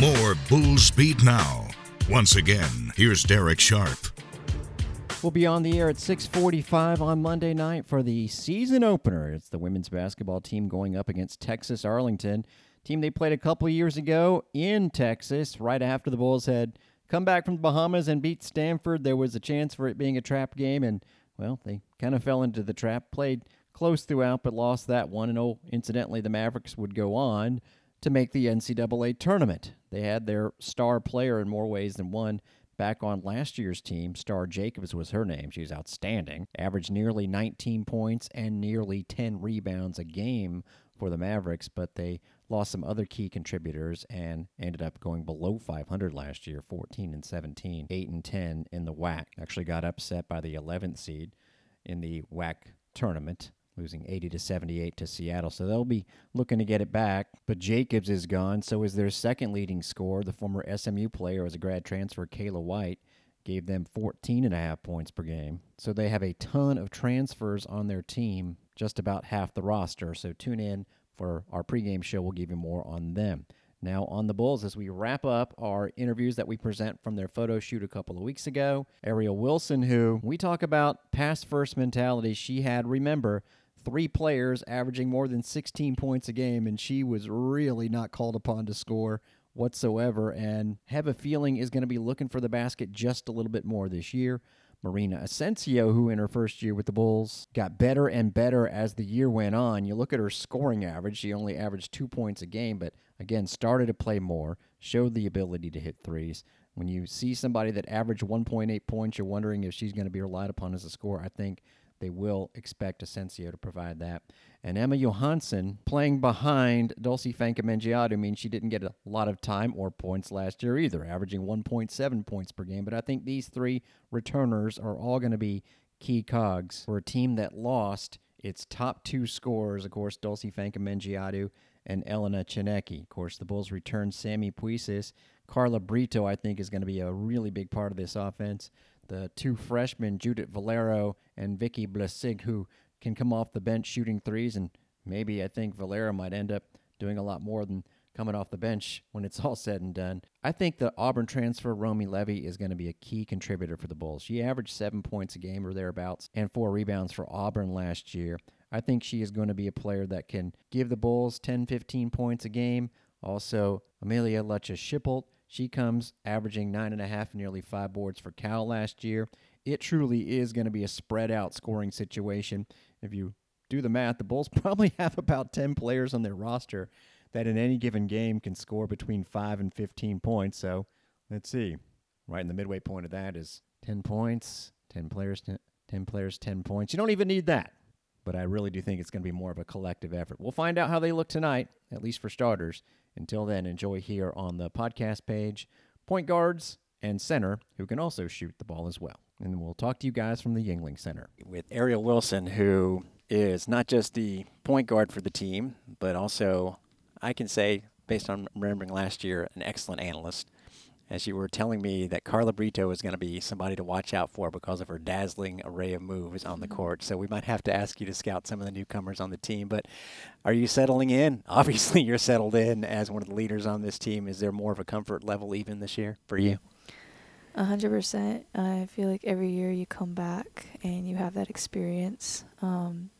More Bulls Beat Now. Once again, here's Darek Sharp. We'll be on the air at 6:45 on Monday night for the season opener. It's the women's basketball team going up against Texas Arlington, team they played a couple years ago in Texas right after the Bulls had come back from the Bahamas and beat Stanford. There was a chance for it being a trap game and well, they kind of fell into the trap, played close throughout but lost that one and oh, incidentally the Mavericks would go on to make the NCAA tournament. They had their star player in more ways than one back on last year's team. Star Jacobs was her name. She was outstanding. Averaged nearly 19 points and nearly 10 rebounds a game for the Mavericks, but they lost some other key contributors and ended up going below 500 last year, 14 and 17, 8 and 10 in the WAC. Actually got upset by the 11th seed in the WAC tournament losing 80 to 78 to Seattle. So they'll be looking to get it back. But Jacobs is gone. So is their second leading scorer, the former SMU player as a grad transfer, Kayla White, gave them 14 and a half points per game. So they have a ton of transfers on their team, just about half the roster. So tune in for our pregame show. We'll give you more on them. Now, on the Bulls, as we wrap up our interviews that we present from their photo shoot a couple of weeks ago, Aerial Wilson, who we talk about past first mentality she had, remember, three players averaging more than 16 points a game, and she was really not called upon to score whatsoever. And have a feeling is going to be looking for the basket just a little bit more this year. Marina Asensio, who in her first year with the Bulls got better and better as the year went on. You look at her scoring average, she only averaged two points a game, but again, started to play more, showed the ability to hit threes. When you see somebody that averaged 1.8 points, you're wondering if she's going to be relied upon as a scorer. I think they will expect Asensio to provide that. And Emma Johansson playing behind Dulcy Fankam means she didn't get a lot of time or points last year either, averaging 1.7 points per game. But I think these three returners are all going to be key cogs for a team that lost its top two scorers, of course, Dulcy Fankam and Elena Tsineke. Of course, the Bulls returned Sammy Puisis. Carla Brito, I think, is going to be a really big part of this offense the two freshmen, Judith Valero and Vicky Blasigh, who can come off the bench shooting threes, and maybe I think Valero might end up doing a lot more than coming off the bench when it's all said and done. I think the Auburn transfer, Romy Levy, is going to be a key contributor for the Bulls. She averaged seven points a game or thereabouts and four rebounds for Auburn last year. I think she is going to be a player that can give the Bulls 10, 15 points a game. Also, Amelia Lutje Schipholt she comes averaging nine and a half, nearly five boards for Cal last year. It truly is going to be a spread out scoring situation. If you do the math, the Bulls probably have about 10 players on their roster that in any given game can score between 5 and 15 points. So let's see. Right in the midway point of that is 10 points, 10 players, 10, 10 players, 10 points. You don't even need that. But I really do think it's going to be more of a collective effort. We'll find out how they look tonight, at least for starters. Until then, enjoy here on the podcast page point guards and center who can also shoot the ball as well. And we'll talk to you guys from the Yuengling Center. With Aerial Wilson, who is not just the point guard for the team, but also, I can say, based on remembering last year, an excellent analyst as you were telling me that Carla Brito is going to be somebody to watch out for because of her dazzling array of moves on the mm-hmm. court. So we might have to ask you to scout some of the newcomers on the team. But are you settling in? Obviously, you're settled in as one of the leaders on this team. Is there more of a comfort level even this year for you? A hundred percent. I feel like every year you come back and you have that experience. Um,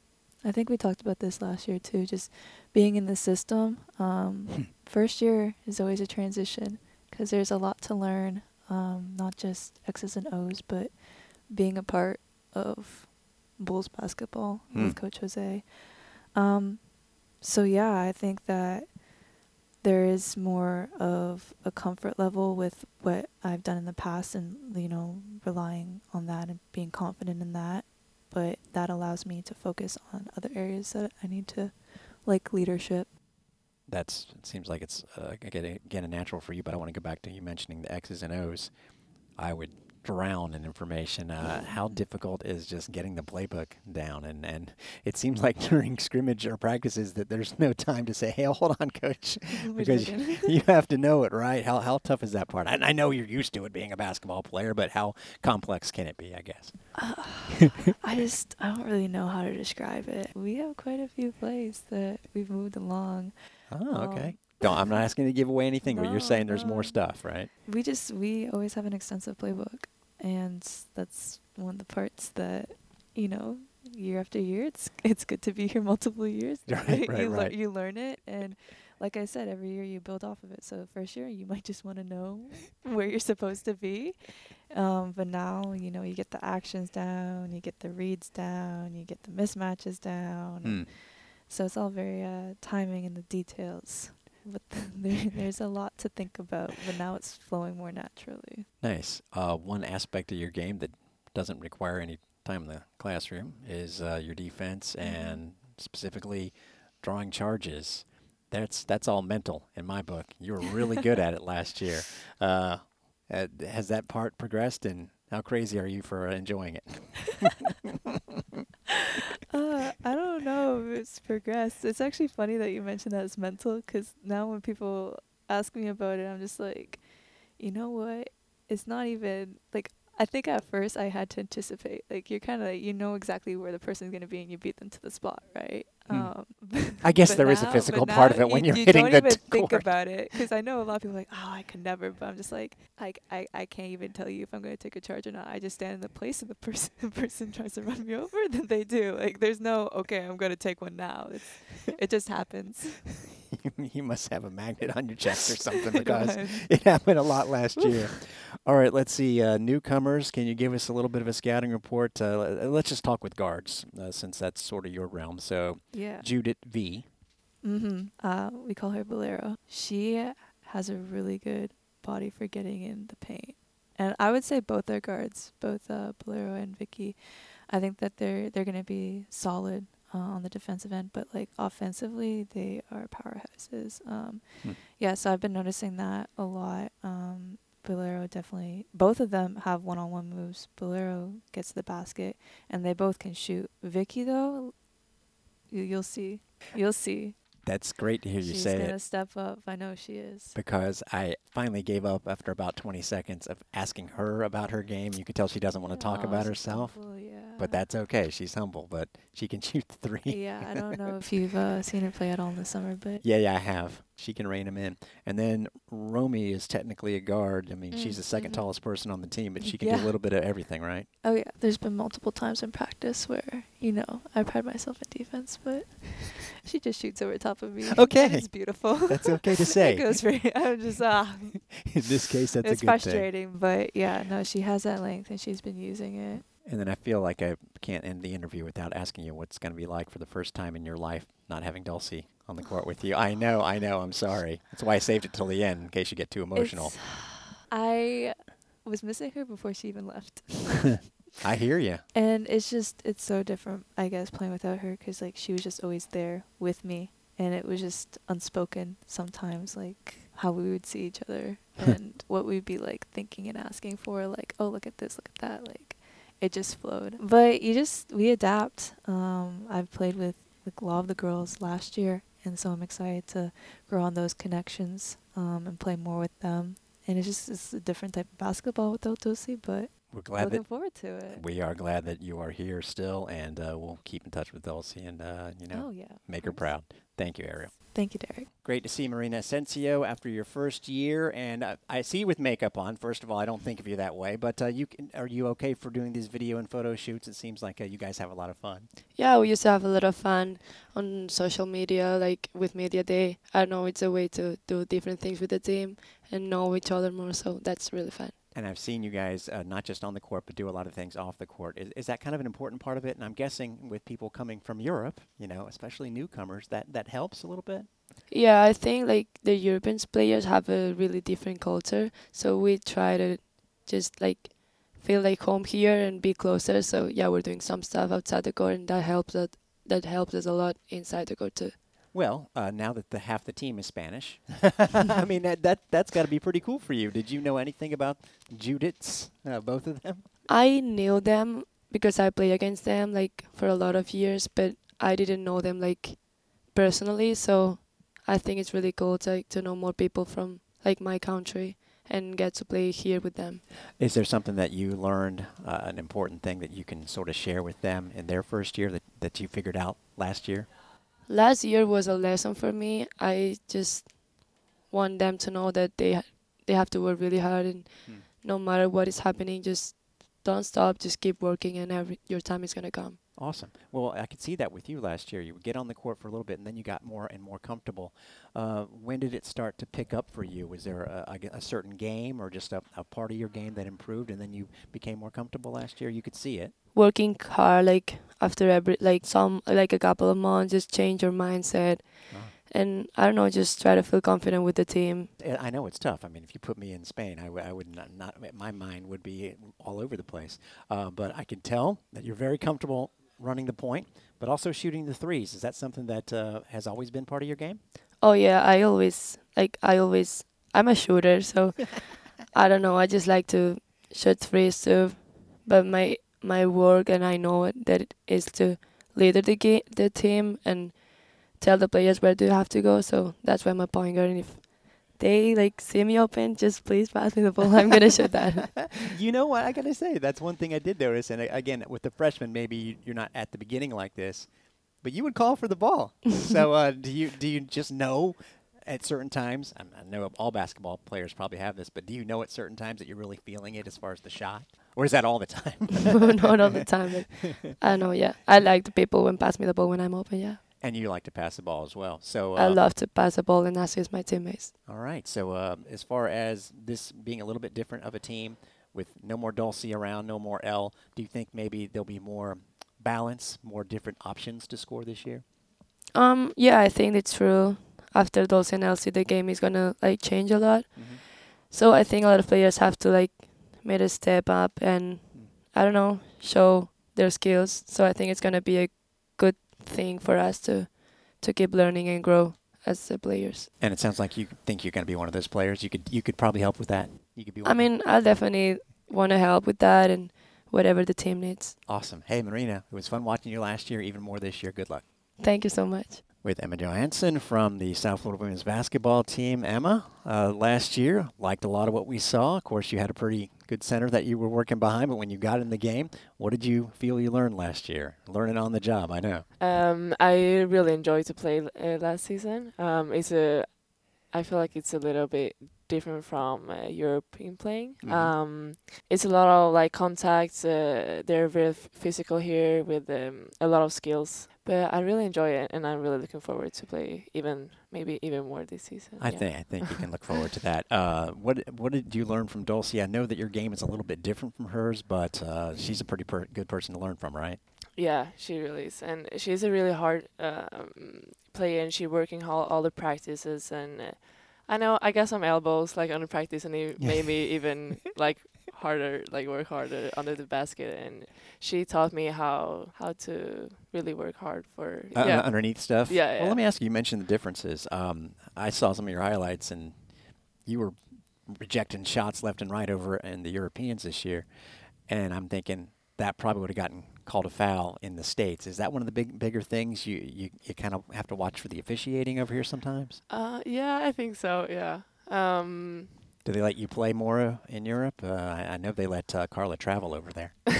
I think we talked about this last year too. Just being in the system. Um, hmm. first year is always a transition because there's a lot to learn, um, not just X's and O's, but being a part of Bulls basketball mm. with Coach Jose. Um, so yeah, I think that there is more of a comfort level with what I've done in the past, and you know, relying on that and being confident in that. But that allows me to focus on other areas that I need to, like leadership that's it seems like it's uh, again, again a natural for you. But I want to go back to you mentioning the X's and O's. I would drown in information. Uh, how difficult is just getting the playbook down? And and it seems like during scrimmage or practices that there's no time to say, "Hey, hold on, coach," because you have to know it, right? How how tough is that part? I, I know you're used to it being a basketball player, but how complex can it be? I guess. Uh, I just I don't really know how to describe it. We have quite a few plays that we've moved along. Oh, okay. Don't, I'm not asking to give away anything, but you're saying there's more stuff, right? we just we always have an extensive playbook, and that's one of the parts that you know year after year. It's it's good to be here multiple years. Right, right, you right. you learn it, and like I said, every year you build off of it. So first year you might just want to know where you're supposed to be, um, but now you know you get the actions down, you get the reads down, you get the mismatches down. Hmm. So it's all very uh, timing and the details. But there, there's a lot to think about, but now it's flowing more naturally. Nice. Uh, one aspect of your game that doesn't require any time in the classroom is uh, your defense Mhm. and specifically drawing charges. That's that's all mental in my book. You were really good at it last year. Uh, uh, has that part progressed, and how crazy are you for enjoying it? Uh, I don't know if it's progressed. It's actually funny that you mentioned that it's mental because now when people ask me about it, I'm just like, you know what? It's not even like I think at first I had to anticipate. Like you're kind of like you know exactly where the person's gonna be and you beat them to the spot, right? Hmm. Um, I guess there is a physical part of now it when you, you're you hitting don't the even think court. about it because I know a lot of people are like, oh, I could never, but I'm just like, I, I, I can't even tell you if I'm gonna take a charge or not. I just stand in the place of the person. The person tries to run me over, then they do. Like there's no okay, I'm gonna take one now. It's, it just happens. you must have a magnet on your chest or something because it happened a lot last year. All right, let's see. Uh, newcomers, can you give us a little bit of a scouting report? Uh, let's just talk with guards uh, since that's sort of your realm. So, Yeah. Judith V. Mm-hmm. Uh, we call her Valero. She has a really good body for getting in the paint, and I would say both our guards, both uh, Valero and Vicky, I think that they're they're gonna be solid uh, on the defensive end, but like offensively, they are powerhouses. Um, Hmm. Yeah, so I've been noticing that a lot. Um, Valero definitely, both of them have one-on-one moves. Valero gets the basket, and they both can shoot. Vicky though, you, you'll see, you'll see. That's great to hear you say She's say gonna it step up. I know she is. because I finally gave up after about 20 seconds of asking her about her game. You could tell she doesn't want to talk about herself, yeah. But that's okay. She's humble, but she can shoot three. yeah, I don't know if you've uh, seen her play at all in the summer, but Yeah, yeah, I have. She can rein him in. And then Romy is technically a guard. I mean, she's Mm, the 2nd mhm. tallest person on the team, but she can do a little bit of everything, right? oh yeah, there's been multiple times in practice where you know I pride myself in defense, but she just shoots over top of me. Okay. it's beautiful. That's okay to say. it goes for. I'm just ah, In this case, that's it's a good thing. frustrating, but yeah, no, she has that length and she's been using it. And then I feel like I can't end the interview without asking you what's going to be like for the first time in your life not having Dulcy on the court with you. I know, I know. I'm sorry. That's why I saved it till the end in case you get too emotional. It's- I was missing her before she even left. I hear you. And it's just it's so different, I guess, playing without her because like she was just always there with me, and it was just unspoken sometimes, like how we would see each other and what we'd be like thinking and asking for, like oh look at this, look at that, like it just flowed. But you just we adapt. Um, I've played with like a lot of the girls last year, and so I'm excited to grow on those connections um, and play more with them. And it's just it's a different type of basketball without Dulcy, but We're glad looking that forward to it. we are glad that you are here still, and uh, we'll keep in touch with Dulcy and uh, you know oh yeah. of make her proud. Thank you, Aerial. Thank you, Darek. Great to see Marina Asensio after your first year, and uh, I see you with makeup on. First of all, I don't think of you that way, but uh, you can, are you okay for doing these video and photo shoots? It seems like uh, you guys have a lot of fun. Yeah, we used to have a lot of fun on social media, like with Media Day. I know, it's a way to do different things with the team and know each other more, so that's really fun. And I've seen you guys uh, not just on the court, but do a lot of things off the court. Is, is that kind of an important part of it? And I'm guessing with people coming from Europe, you know, especially newcomers, that that helps a little bit. Yeah, I think like the European players have a really different culture, so we try to just like feel like home here and be closer. So yeah, we're doing some stuff outside the court, and that helps that that helps us a lot inside the court too. Well, uh, now that the half the team is Spanish, I mean that that that's got to be pretty cool for you. Did you know anything about Judiths, uh, both of them? I knew them because I played against them like for a lot of years, but I didn't know them like personally. So I think it's really cool to like, to know more people from like my country and get to play here with them. Is there something that you learned, uh, an important thing that you can sort of share with them in their first year that, that you figured out last year? Last year was a lesson for me. I just want them to know that they they have to work really hard and Hmm. no matter what is happening, just don't stop. Just keep working, and every your time is gonna come. Awesome. Well, I could see that with you last year. You would get on the court for a little bit, and then you got more and more comfortable. Uh, when did it start to pick up for you? Was there a certain game or just a, a part of your game that improved, and then you became more comfortable last year? You could see it. Working hard, like after every like some like a couple of months, just change your mindset, and I don't know, just try to feel confident with the team. I know it's tough. I mean, if you put me in Spain, I, w- I would not, not. My mind would be all over the place. Uh, but I can tell that you're very comfortable running the point, but also shooting the threes. Is that something that uh, has always been part of your game? Oh yeah, I always like I always I'm a shooter, so I don't know. I just like to shoot threes too, but my my work and I know that it is to lead the game, the team, and tell the players where they have to go. So that's why I'm a point guard. And if they like see me open, just please pass me the ball. I'm gonna shoot that. you know what I gotta say? That's one thing I did notice. And uh, again, with the freshmen, maybe you- you're not at the beginning like this, but you would call for the ball. so uh, do you do you just know at certain times? I I know all basketball players probably have this, but do you know at certain times that you're really feeling it as far as the shot, or is that all the time? Not all the time, I know. Yeah, I like the people when pass me the ball when I'm open. Yeah, and you like to pass the ball as well. So I uh, love to pass the ball and assist my teammates. All right. So uh, as far as this being a little bit different of a team, with no more Dulcy around, no more L, do you think maybe there'll be more balance, more different options to score this year? Um, yeah, I think it's true. After Dulce and Elsie, the game is gonna like change a lot. Mm-hmm. So I think a lot of players have to like make a step up and mm. I don't know show their skills. So I think it's gonna be a good thing for us to to keep learning and grow as the players. And it sounds like you think you're going to be one of those players. You could you could probably help with that. You could be. One I mean, I'll definitely want to help with that and whatever the team needs. awesome. Hey, Marina, it was fun watching you last year. Even more this year. Good luck. Thank you so much. With Emma Johansson from the South Florida women's basketball team. Emma, uh, last year, liked a lot of what we saw. Of course, you had a pretty good center that you were working behind, but when you got in the game, what did you feel you learned last year? Learning on the job, I know. Um, I really enjoyed to play uh, last season. Um, it's a, I feel like it's a little bit different from uh, European playing. Mhm. Um, it's a lot of like contacts. Uh, they're very f- physical here with um, a lot of skills. But I really enjoy it, and I'm really looking forward to play even maybe even more this season. I yeah. think I think you can look forward to that. Uh, what what did you learn from Dulcy? I know that your game is a little bit different from hers, but uh, she's a pretty per- good person to learn from, right? Yeah, she really is, and she's a really hard um, player, and she working all all the practices, and uh, I know I got some elbows like the practice, and it made me even like harder, like work harder under the basket, and she taught me how how to really work hard for Uh, yeah underneath stuff. Yeah, Well, let me ask you. You mentioned the differences. Um, I saw some of your highlights, and you were rejecting shots left and right over in the Europeans this year, and I'm thinking that probably would have gotten called a foul in the states. Is that one of the big bigger things you you, you kind of have to watch for the officiating over here sometimes? uh yeah I think so yeah um Do they let you play more uh, in Europe? Uh, I, I know they let uh, Carla travel over there.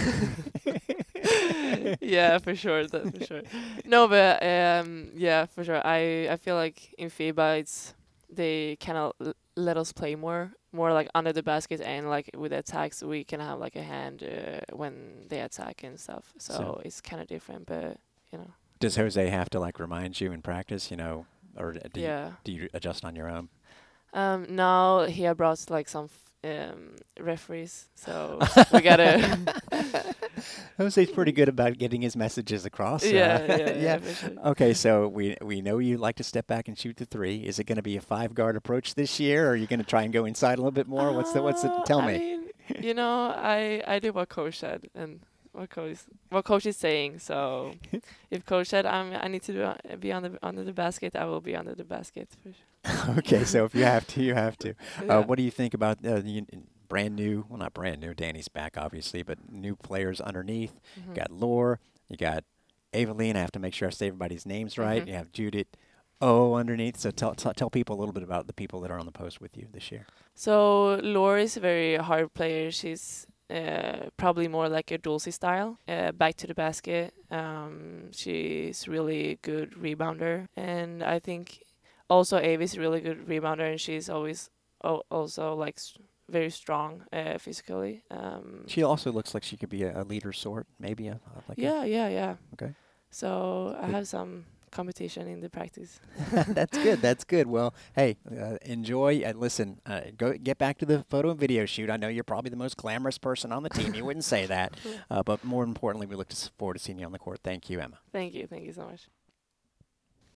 yeah, for sure, that for sure. No, but um, yeah, for sure. I I feel like in FIBA, it's they kind of l- let us play more, more like under the basket, and like with attacks, we can have like a hand uh, when they attack and stuff. So, So- it's kind of different, but you know, Does Jose have to like remind you in practice? You know, or do you, do you adjust on your own? Um, now he brought like some um referees, so we gotta. Jose's pretty good about getting his messages across. uh, yeah, yeah, yeah, sure. Okay, so we we know you like to step back and shoot the three. Is it going to be a five guard approach this year, or are you going to try and go inside a little bit more? What's the what's the? Uh, Tell I me. mean, you know, I I did what coach said and what coach is, what coach is saying. So if coach said I'm I need to do, uh, be on the under the basket, I will be under the basket for sure. okay, so if you have to, you have to. Yeah. Uh, what do you think about uh, the brand new? Well, not brand new. Danny's back, obviously, but new players underneath. Mhm. You got Lore. You got Eveline. I have to make sure I say everybody's names right. Mhm. You have Judith. O underneath. So tell, tell tell people a little bit about the people that are on the post with you this year. So Laura is a very hard player. She's uh, probably more like a Dulcy style, uh, back to the basket. Um, she's really good rebounder, and I think also Avi's really good rebounder, and she's always also like s- very strong uh, physically. Um, She also looks like she could be a, a leader sort, maybe a, a- like a- yeah, yeah, yeah. Okay. So I have some competition in the practice. that's good. That's good. Well, hey, uh, enjoy and listen. Uh, go get back to the photo and video shoot. I know you're probably the most glamorous person on the team. You wouldn't say that, uh, but more importantly, we look to forward to seeing you on the court. Thank you, Emma. Thank you, thank you so much.